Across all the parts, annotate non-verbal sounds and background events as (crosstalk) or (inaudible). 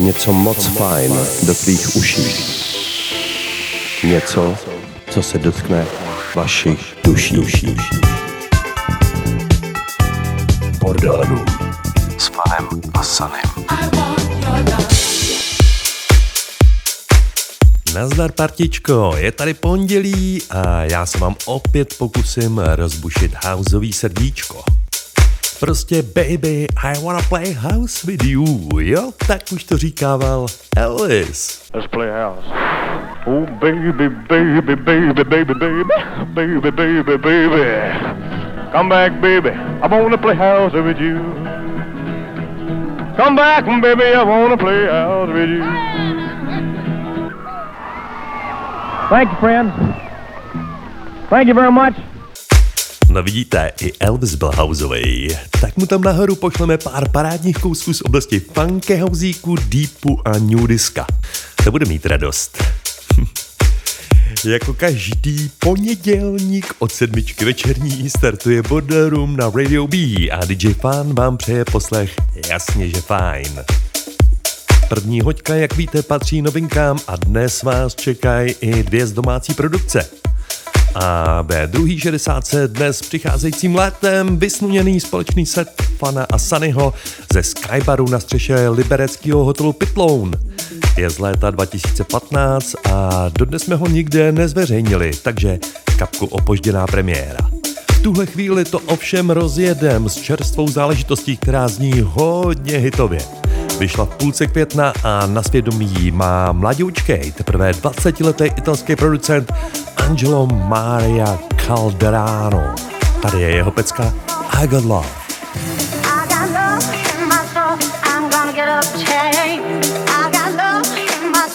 Něco moc fajn do tvých uší. Něco, co se dotkne vašich duší. duší. Bordelů. S panem a Sanem. Nazdar partičko, je tady pondělí a já se vám opět pokusím rozbušit houseový srdíčko. Prostě baby, I wanna play house with you, jo? Tak už to říkával Elvis. Let's play house. Oh baby, baby, baby, baby, baby, baby, baby, baby. Come back, baby. I wanna play house with you. Come back, baby. I wanna play house with you. Thank you, friend. Thank you very much. No vidíte, i Elvis byl houseový. Tak mu tam nahoru pošleme pár parádních kousků z oblasti funky housíku, deepu a new diska. To bude mít radost. (laughs) jako každý pondělník od sedmičky večerní startuje Border Room na Radio B a DJ Fan vám přeje poslech jasně, že fajn. První hoďka, jak víte, patří novinkám a dnes vás čekají i dvě z domácí produkce. A ve druhý 60 dnes přicházejícím létem vysnuněný společný set Fana a Sunnyho ze Skybaru na střeše libereckého hotelu Pitloun. Je z léta 2015 a dodnes jsme ho nikde nezveřejnili, takže kapku opožděná premiéra. V tuhle chvíli to ovšem rozjedem s čerstvou záležitostí, která zní hodně hitově vyšla v půlce května a na svědomí má mladoučkej, teprve 20-letý italský producent Angelo Maria Calderano. Tady je jeho pecka I Got Love. I got love in my soul, I'm gonna get up change. I got love in my soul.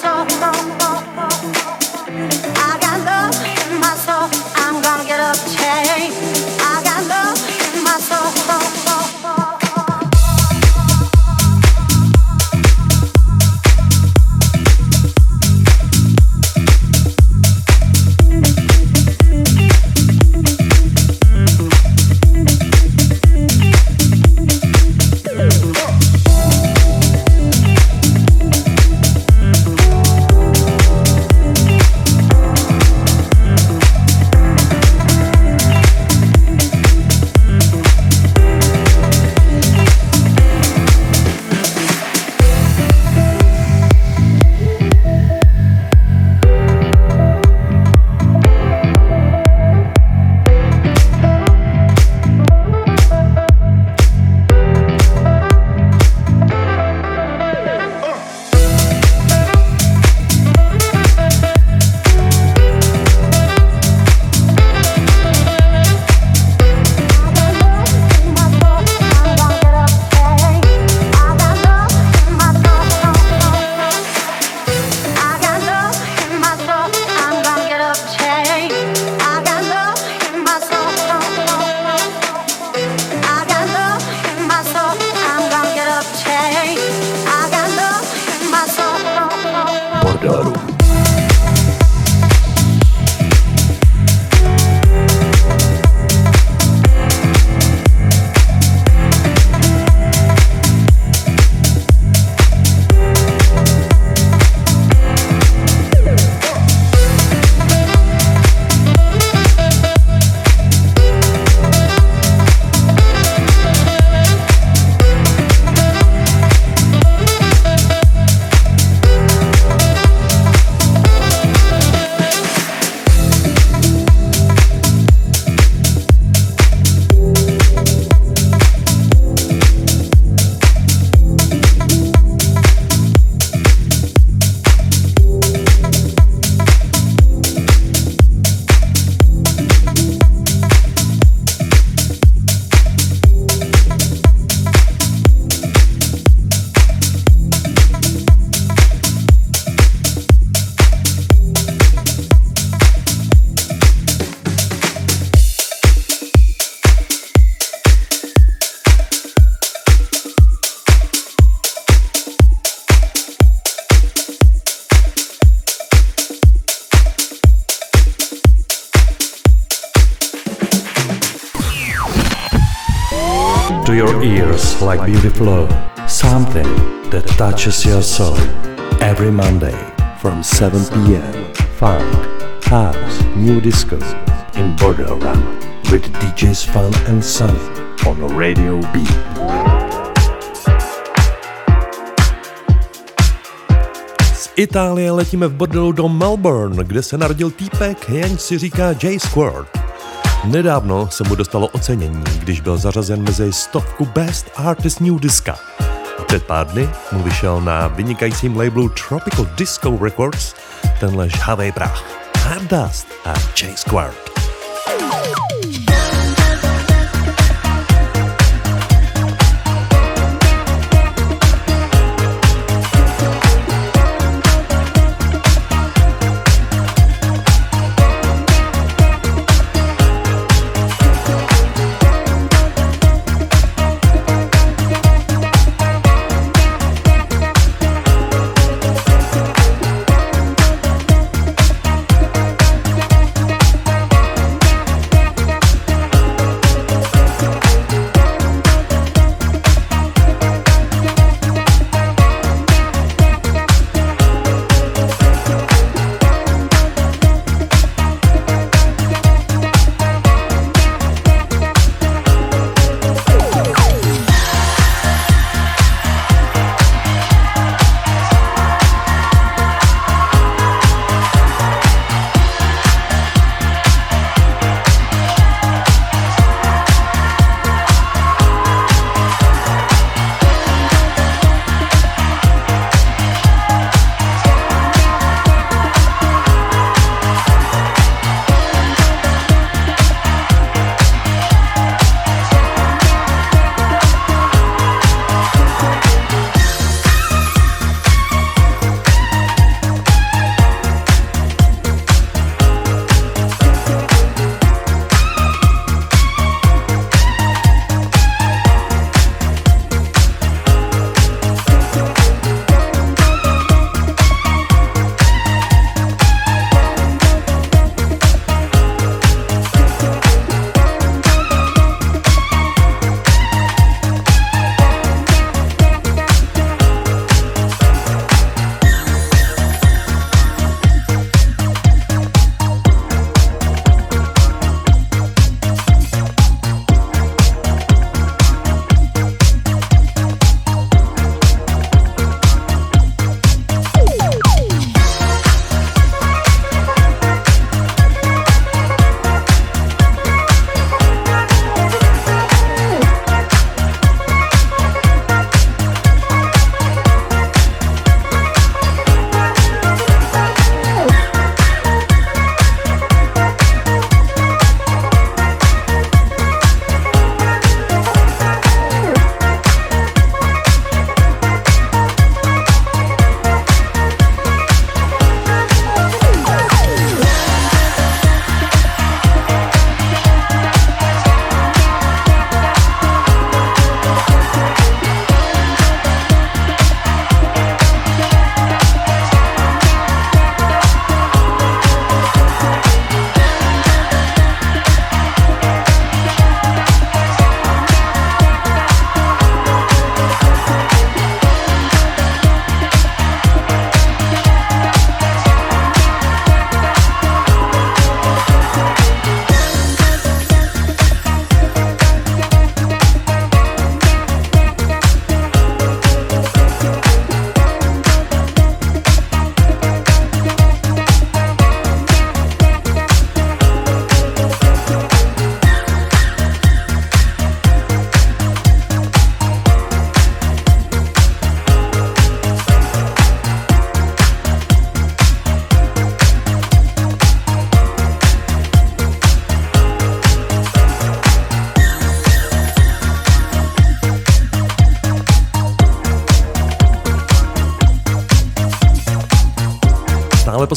Your soul. Every Monday from 7 p.m. Funk, house, new disco in Border Run with DJs Fun and Sunny on Radio B. Itálie letíme v bordelu do Melbourne, kde se narodil týpek, jenž si říká Jay Squirt. Nedávno se mu dostalo ocenění, když byl zařazen mezi stovku Best Artist New Diska. Před pár dny mu vyšel na vynikajícím labelu Tropical Disco Records tenhle žhavej prach. Hardust a Jay Squirt.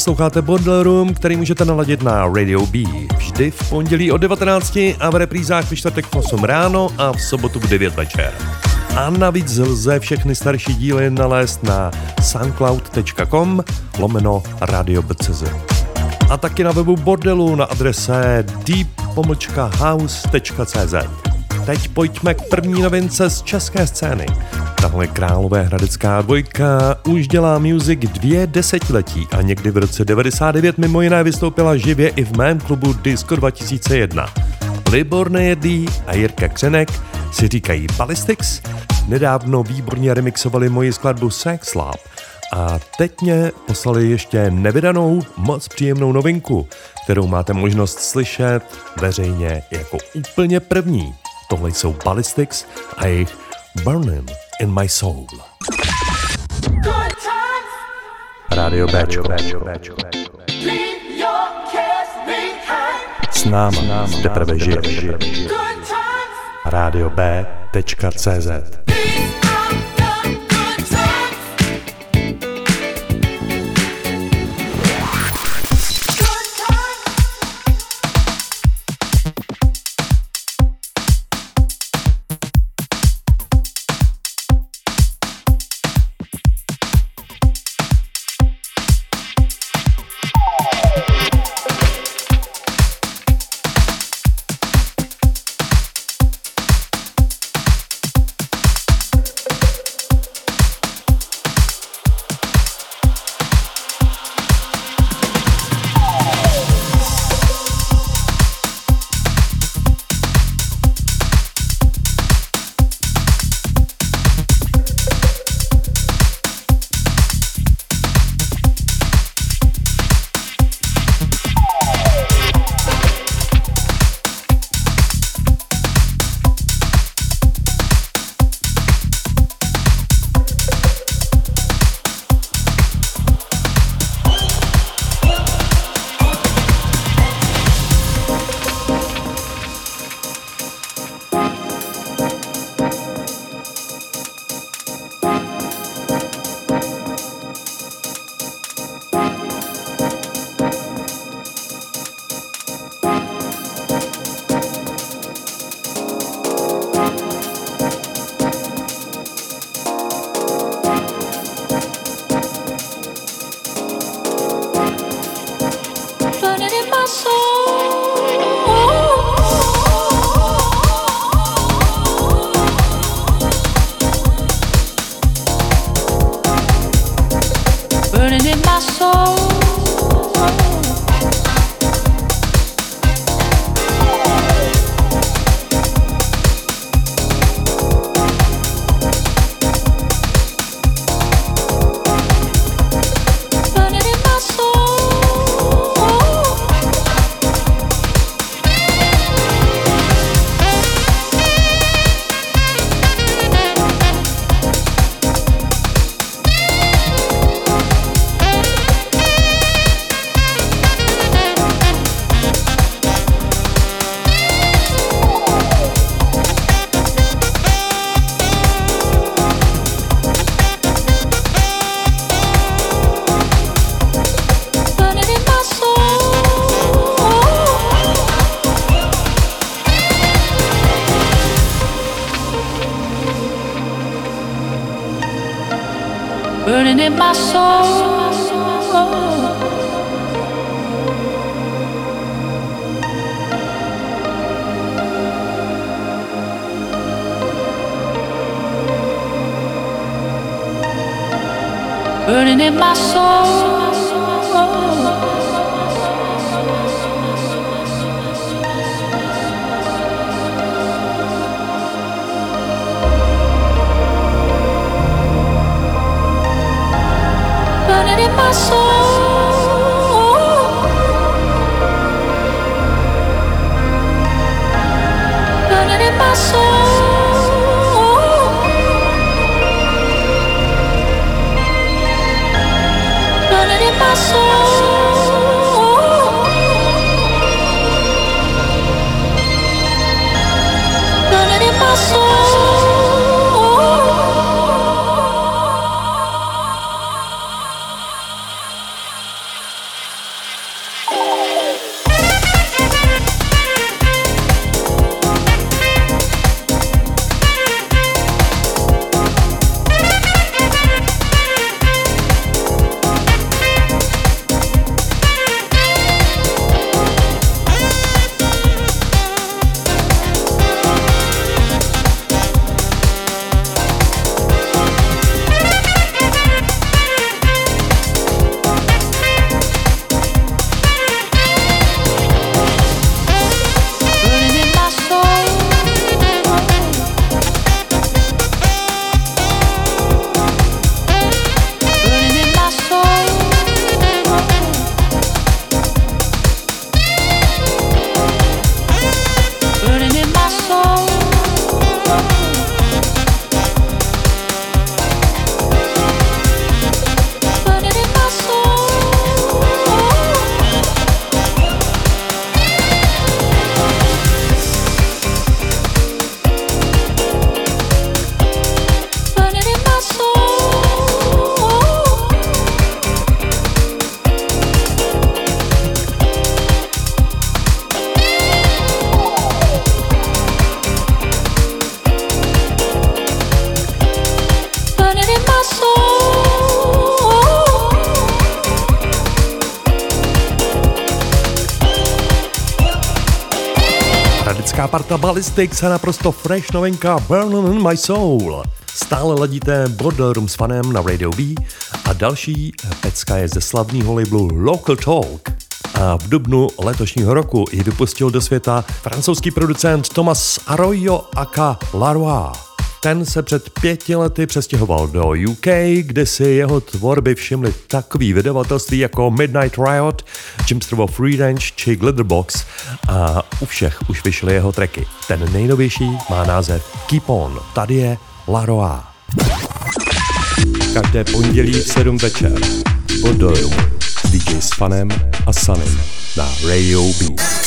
Posloucháte Bordel Room, který můžete naladit na Radio B. Vždy v pondělí od 19 a v reprízách v čtvrtek v 8 ráno a v sobotu v 9 večer. A navíc lze všechny starší díly nalézt na soundcloud.com lomeno radio.bcz. A taky na webu Bordelu na adrese deep-house.cz. teď pojďme k první novince z české scény. Tahle Králové hradecká dvojka už dělá music dvě desetiletí a někdy v roce 99 mimo jiné vystoupila živě i v mém klubu Disco 2001. Libor Nejedlý a Jirka Křenek si říkají Ballistics, nedávno výborně remixovali moji skladbu Sex Lab a teď mě poslali ještě nevydanou, moc příjemnou novinku, kterou máte možnost slyšet veřejně jako úplně první. Tohle jsou Ballistics a jejich Burning in My Soul. Radio Béčko. S náma teprve žiješ. Radio B.cz parta Ballistics a naprosto fresh novinka Burning in My Soul. Stále ladíte Border Room s fanem na Radio B a další pecka je ze slavného labelu Local Talk. A v dubnu letošního roku ji vypustil do světa francouzský producent Thomas Arroyo aka Laroy. Ten se před pěti lety přestěhoval do UK, kde si jeho tvorby všimli takový vydavatelství jako Midnight Riot, Jimstrovo Free Range či Glitterbox a u všech už vyšly jeho tracky. Ten nejnovější má název Keep On. Tady je Laroa. Každé pondělí v 7 večer pod DJ s Fanem a Sanem na Radio B.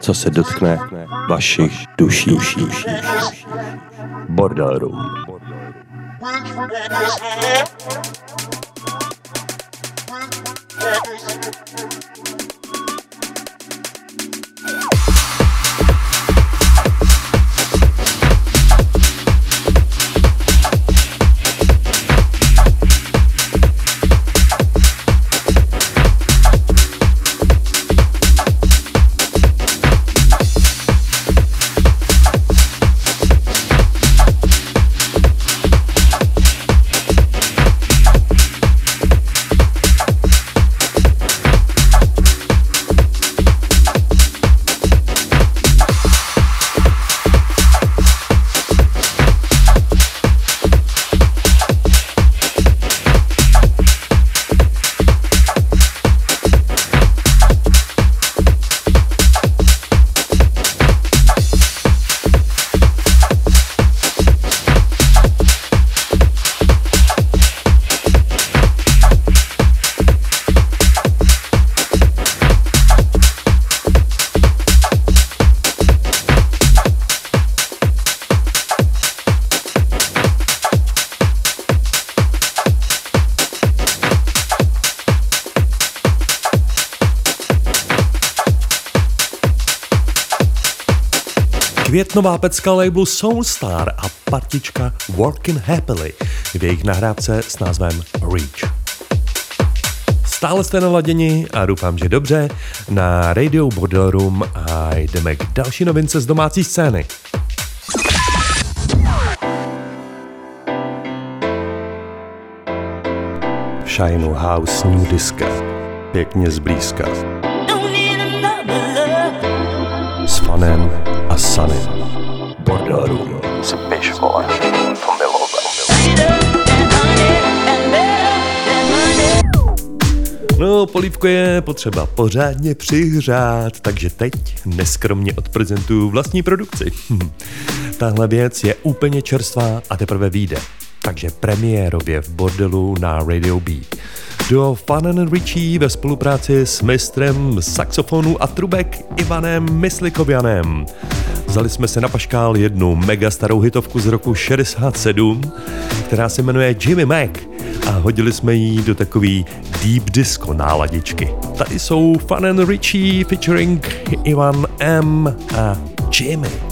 co se dotkne vašich duší. Bordel Room. Květnová pecka labelu Soulstar a partička Working Happily v jejich nahrávce s názvem Reach. Stále jste naladěni a doufám, že dobře na Radio Border Room a jdeme k další novince z domácí scény. Shine House New Disco. Pěkně zblízka. S fanem Room. Si piš, vole. To. No, polívko je potřeba pořádně přihřát, takže teď neskromně odprezentuju vlastní produkci. (laughs) Tahle věc je úplně čerstvá a teprve vyjde. Takže premiérově v bordelu na Radio B. Do Fun and Richie ve spolupráci s mistrem saxofonu a trubek Ivanem Myslikovianem. Vzali jsme se na paškál jednu mega starou hitovku z roku 67, která se jmenuje Jimmy Mac a hodili jsme ji do takový deep disco náladičky. Tady jsou Fun and Richie featuring Ivan M. a Jimmy.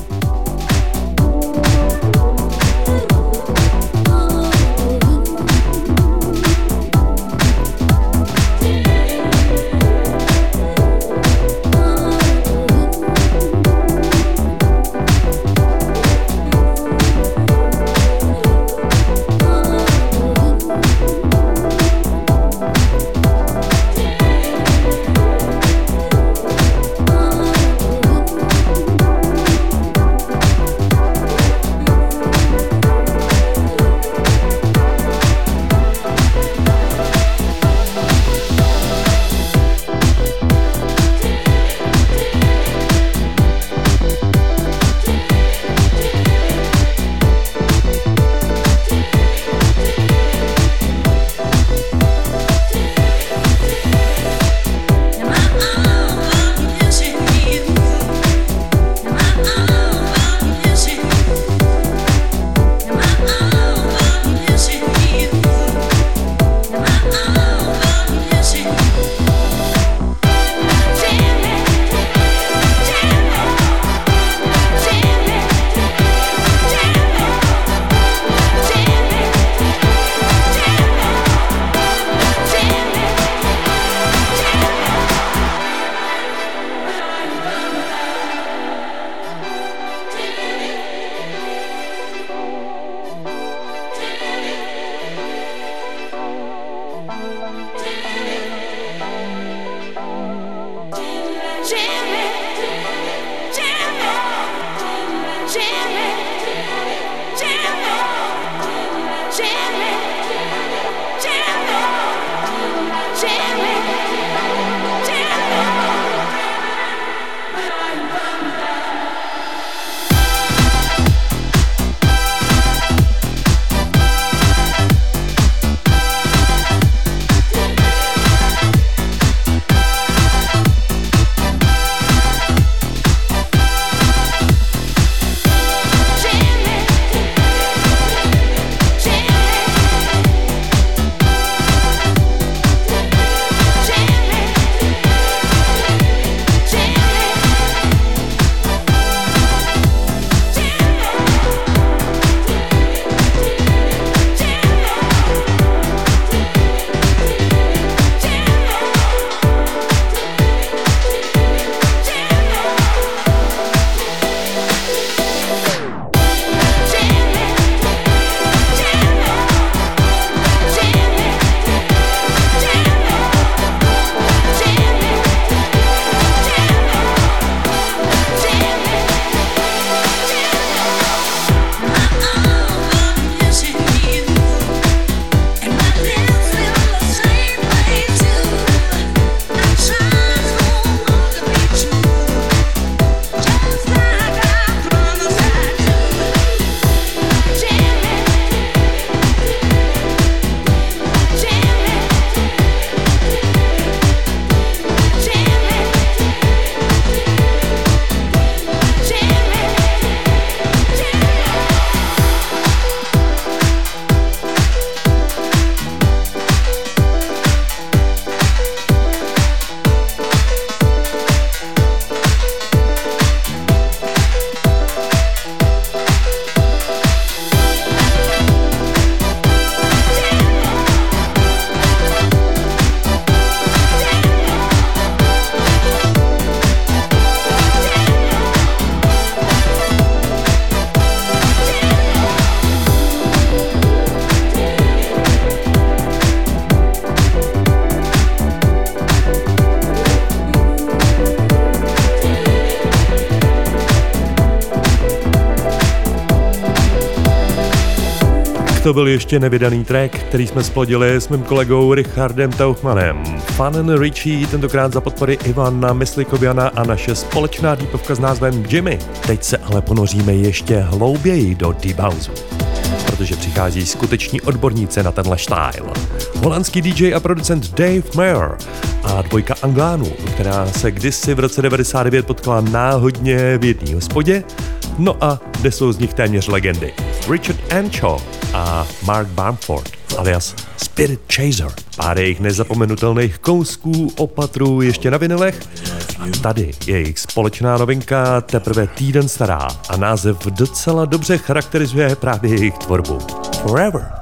Byl ještě nevydaný track, který jsme splodili s mým kolegou Richardem Tauchmanem. Fun and Richie, tentokrát za podpory Ivana Myslikoviana a naše společná dýpovka s názvem Jimmy. Teď se ale ponoříme ještě hlouběji do Deep House protože přichází skuteční odborníci na tenhle style. Holandský DJ a producent Dave Mayer a dvojka Anglánů, která se kdysi v roce 99 potkala náhodně v jedné hospodě, no a kde jsou z nich téměř legendy. Richard Ancho a Mark Bamford alias Spirit Chaser. Pár jejich nezapomenutelných kousků opatru ještě na vinilech. A tady je jejich společná novinka, teprve týden stará a název docela dobře charakterizuje právě jejich tvorbu. Forever.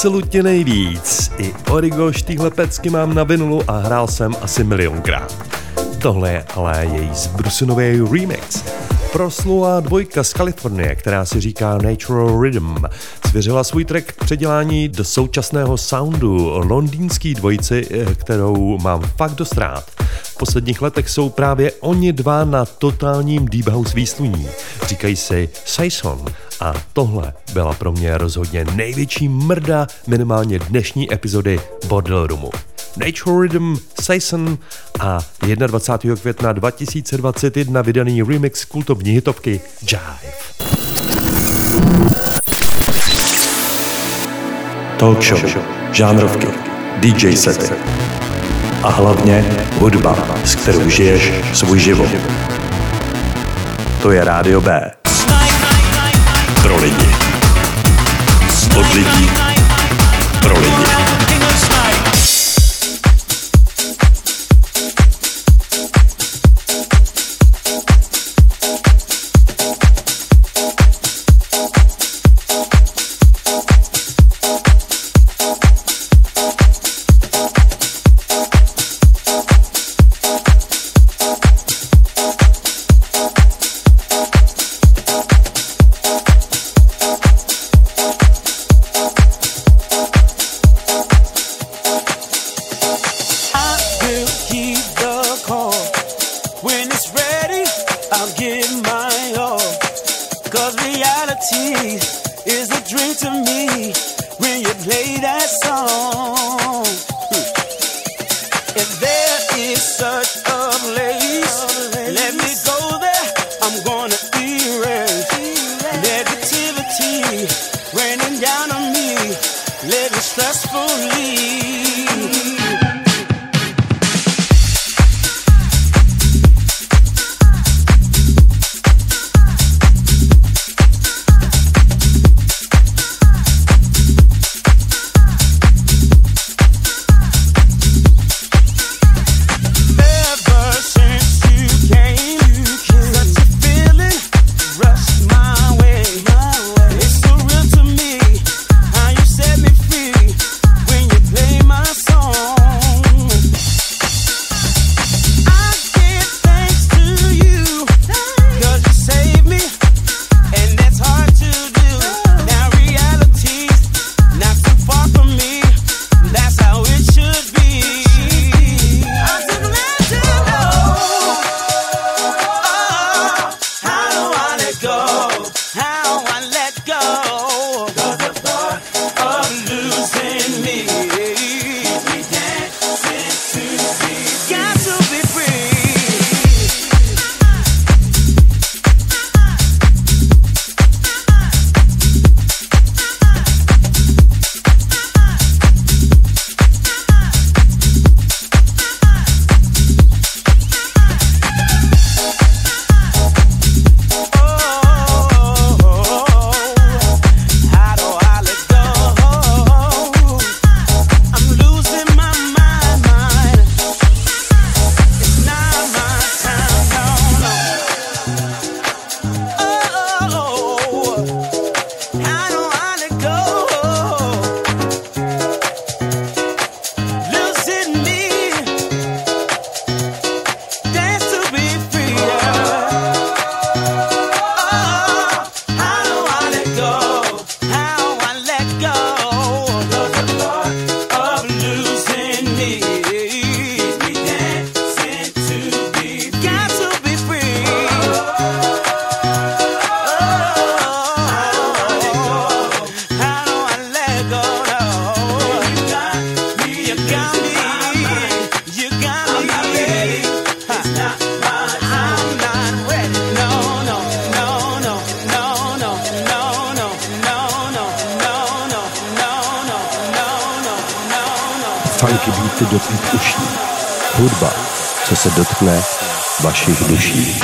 Absolutně nejvíc. I Origo štíhle pecky mám na vinulu a hrál jsem asi milionkrát. Tohle je ale její zbrusunový remix. Proslula dvojka z Kalifornie, která si říká Natural Rhythm, svěřila svůj track k předělání do současného soundu londýnský dvojici, eh, kterou mám fakt dost rád. V posledních letech jsou právě oni dva na totálním deep house výsluní. Říkají si Saison a tohle byla pro mě rozhodně největší mrda minimálně dnešní epizody Bordel Roomu. Nature Rhythm, Saison a 21. května 2021 vydaný remix kultovní hitovky Jive. Talk show, žánrovky, DJ sety a hlavně hudba, s kterou žiješ svůj život. To je Rádio B. Pro lidi. Od lidí. Vašich duší.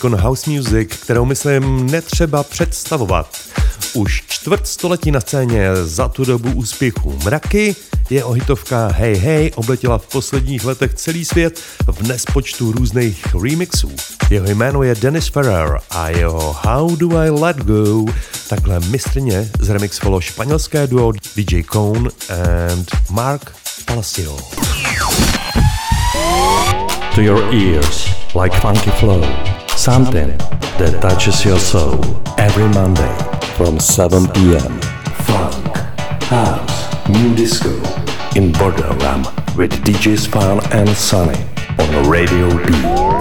Ikon house music, kterou myslím netřeba představovat. Už čtvrt století na scéně za tu dobu úspěchu mraky, jeho hitovka Hey Hey obletěla v posledních letech celý svět v nespočtu různých remixů. Jeho jméno je Dennis Ferrer a jeho How Do I Let Go takhle mistrně zremixovalo španělské duo DJ Cone and Mark Palacio. To your ears, like funky flow, something that touches your soul every Monday from 7 p.m. Funk, house, new disco in Borderland with DJs Fun and Sunny on Radio B.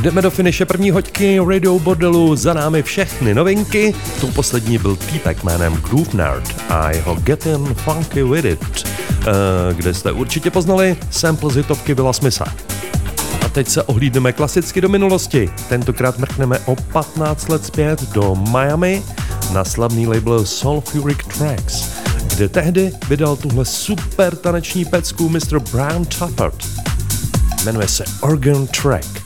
Jdeme do finiše první hoďky Radio Bordelu, za námi všechny novinky. Tou poslední byl týpek jménem Groove Nerd a jeho Getting Funky With It, eh, kde jste určitě poznali sample z hitovky Vila Smitha. A teď se ohlídneme klasicky do minulosti. Tentokrát mrkneme o 15 let zpět do Miami na slavný label Sulfuric Tracks, kde tehdy vydal tuhle super taneční pecku Mr. Brown Tufford. Jmenuje se Organ Track.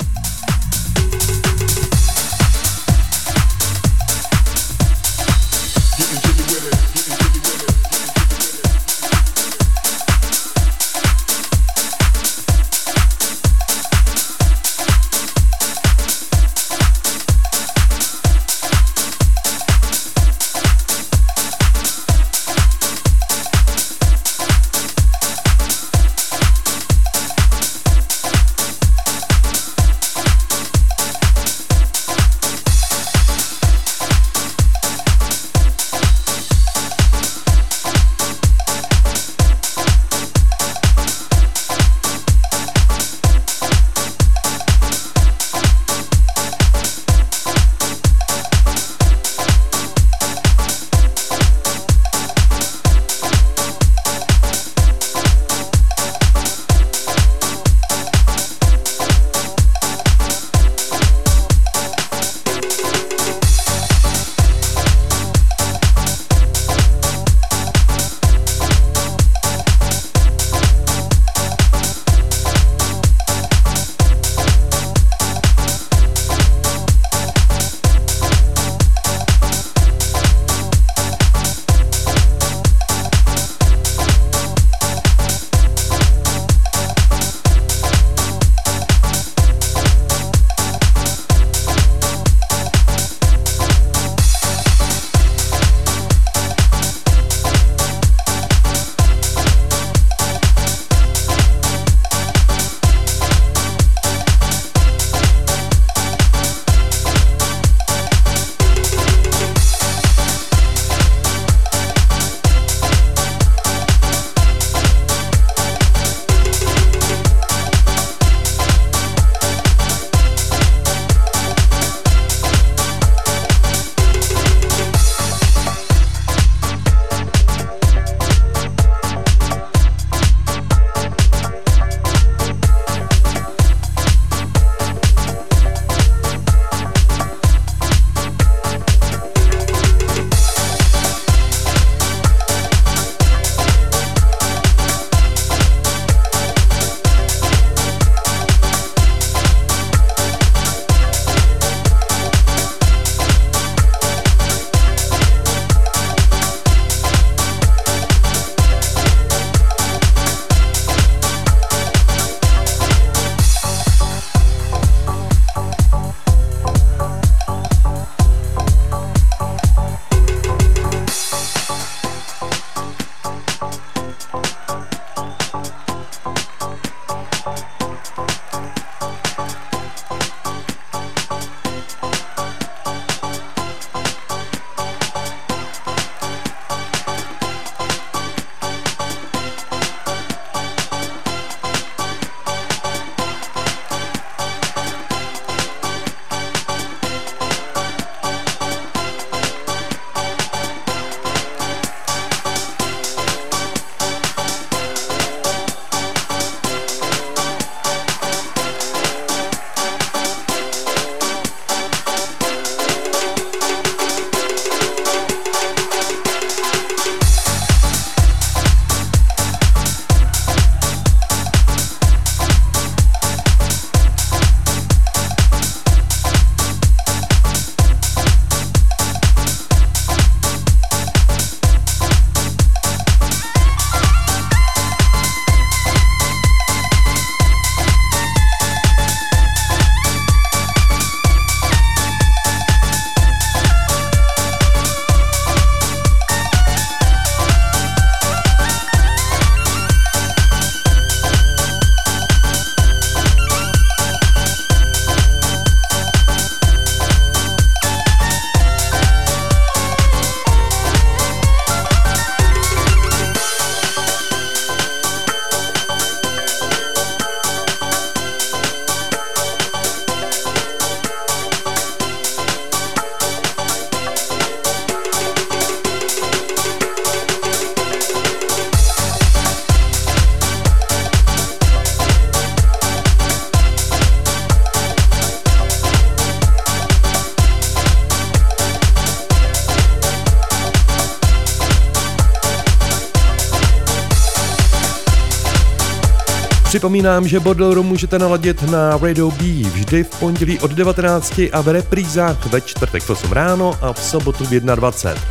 Připomínám, že Bordel můžete naladit na Radio B vždy v pondělí od 19 a v reprízách ve čtvrtek v 8 ráno a v sobotu v 21.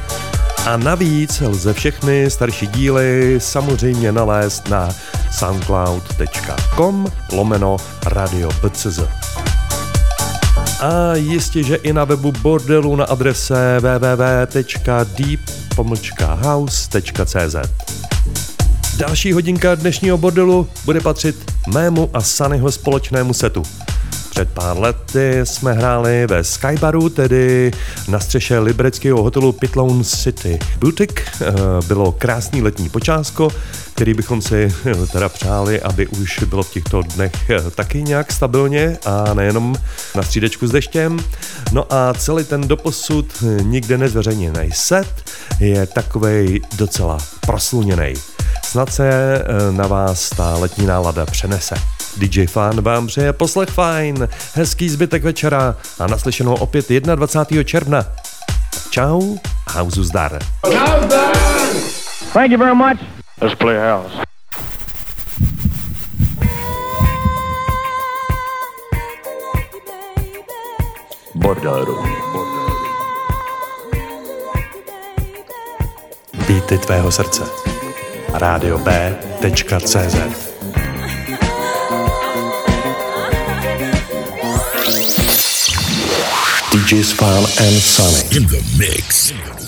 A navíc lze všechny starší díly samozřejmě nalézt na soundcloud.com lomeno radio BCZ. A jistě, že i na webu bordelu na adrese www.deep-house.cz. Další hodinka dnešního bordelu bude patřit mému a Sunnyho společnému setu. Před pár lety jsme hráli ve Skybaru, tedy na střeše libereckého hotelu Pitlown City Boutique. Eh, bylo krásný letní počásko, který bychom si eh, teda přáli, aby už bylo v těchto dnech eh, taky nějak stabilně a nejenom na střídečku s deštěm. No a celý ten doposud nikde nezveřejněný set je takovej docela prosluněný. Snad se na vás ta letní nálada přenese. DJ Fan vám přeje poslech fajn, hezký zbytek večera a naslyšenou opět 21. června. Čau, hauzu zdar. Thank you very much. Let's play house. Bordelru. Beaty tvého srdce. Radio B.cz DJs Fan and Sonic. In the mix.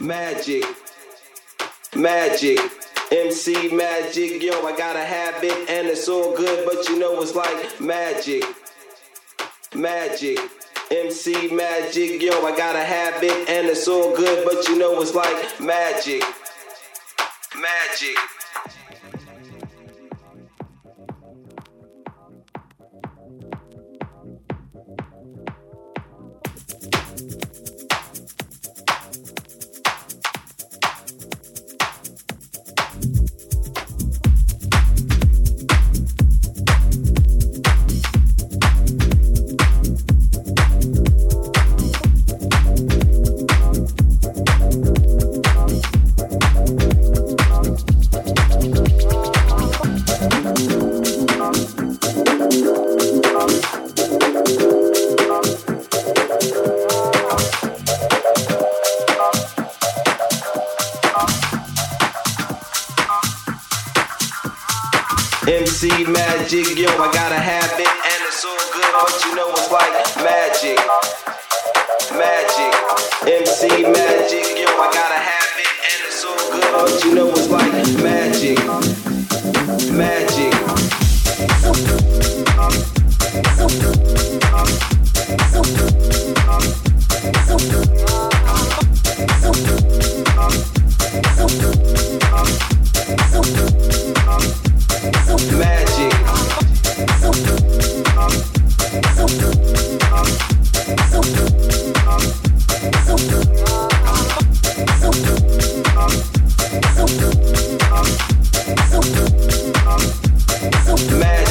Magic. Magic. MC Magic. Yo, I got a habit and it's all good, but you know it's like magic. Magic. MC Magic. Yo, I got a habit and it's all good, but you know it's like magic. Magic. Mad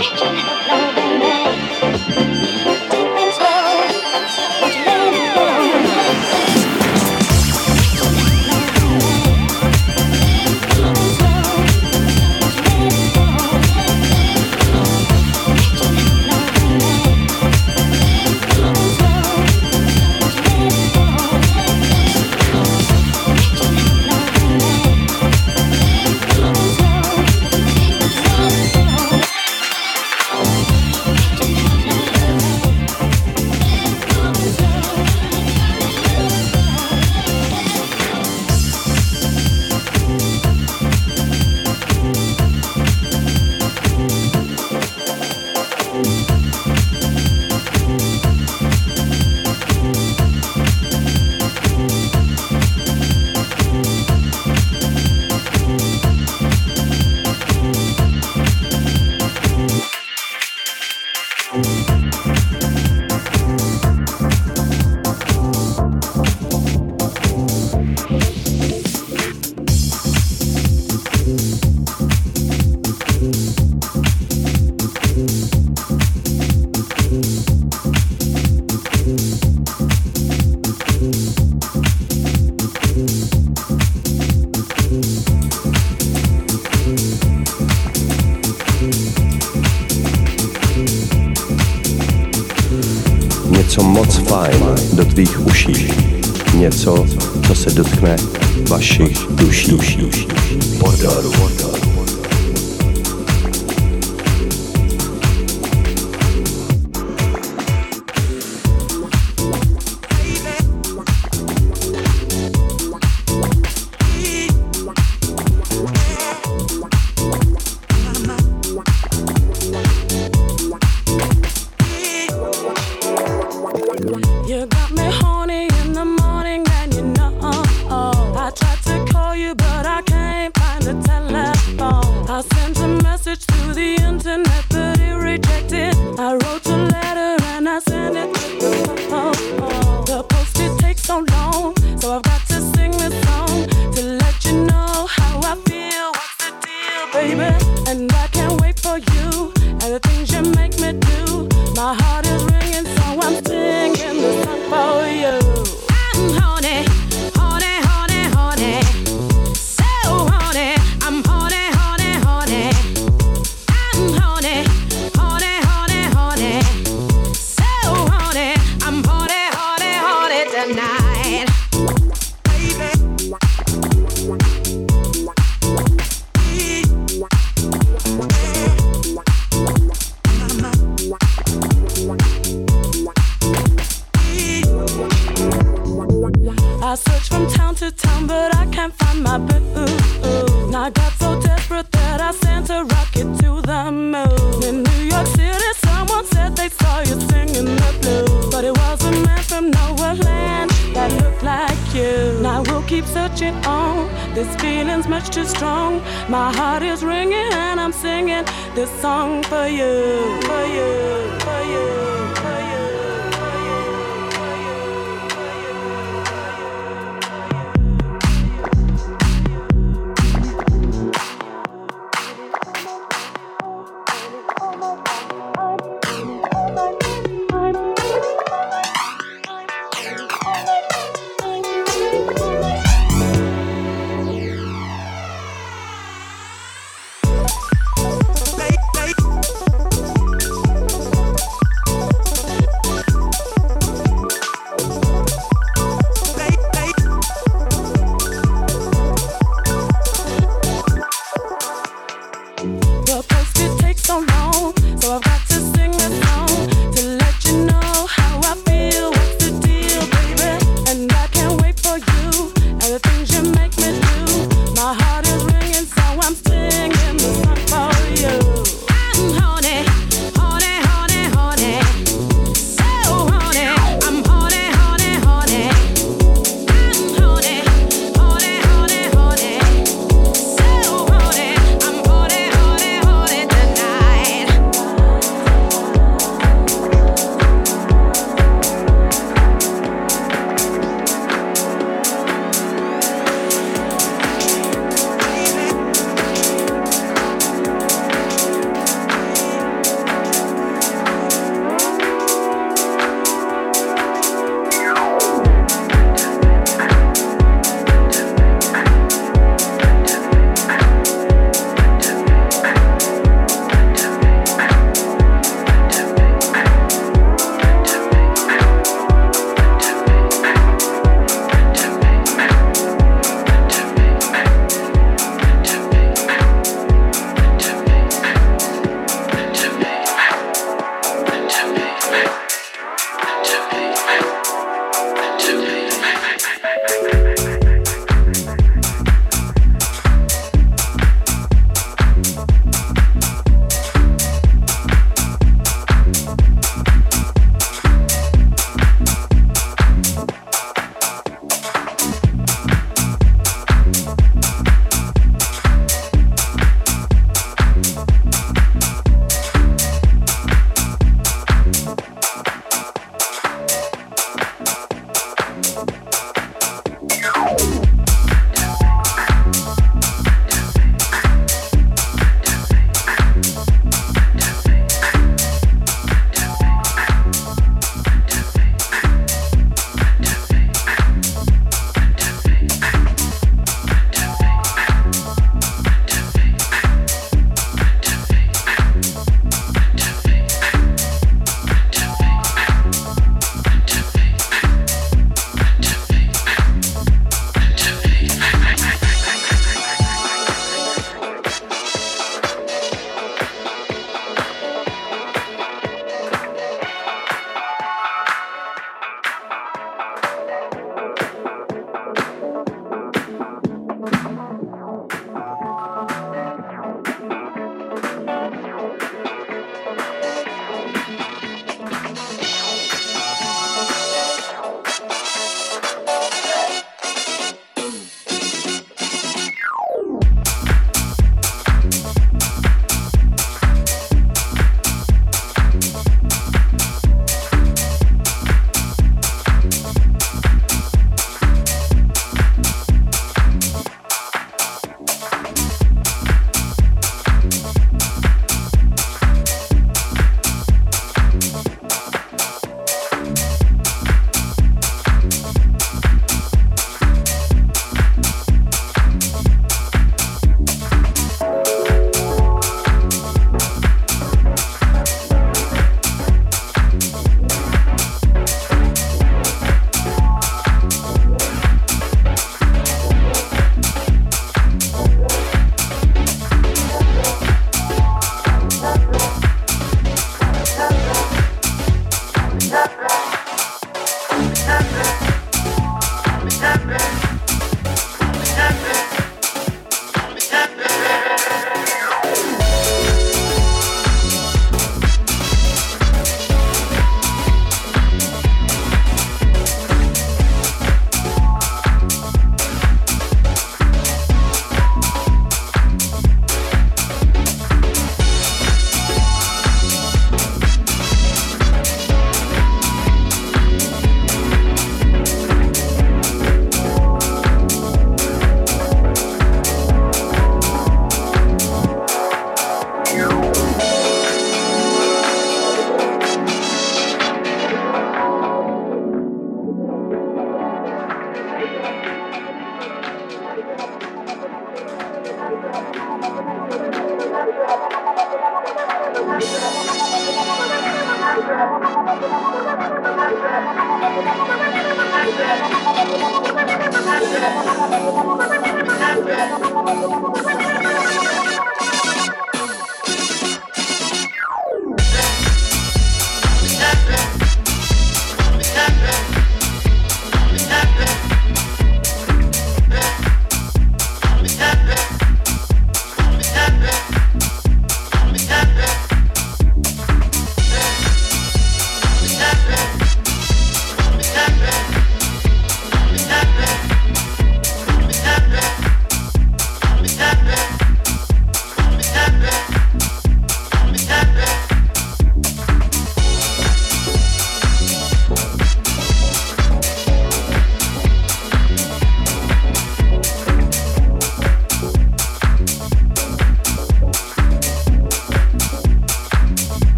Imagine the plan.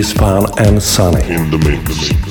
DJs fun and Sunny. In the mix.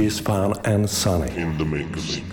DJs Fan and Sunny. In the mix.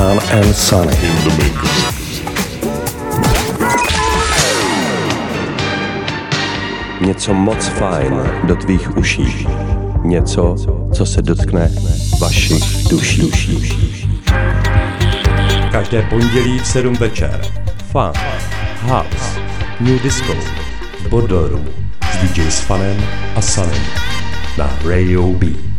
Fan and Sunny. In the mix. Něco moc fajn do tvých uší. Něco, co se dotkne vašich duší. Každé pondělí v 7 večer. Fun, House, New Disco, Bodoru s DJs Fanem a Sunem na Radio B.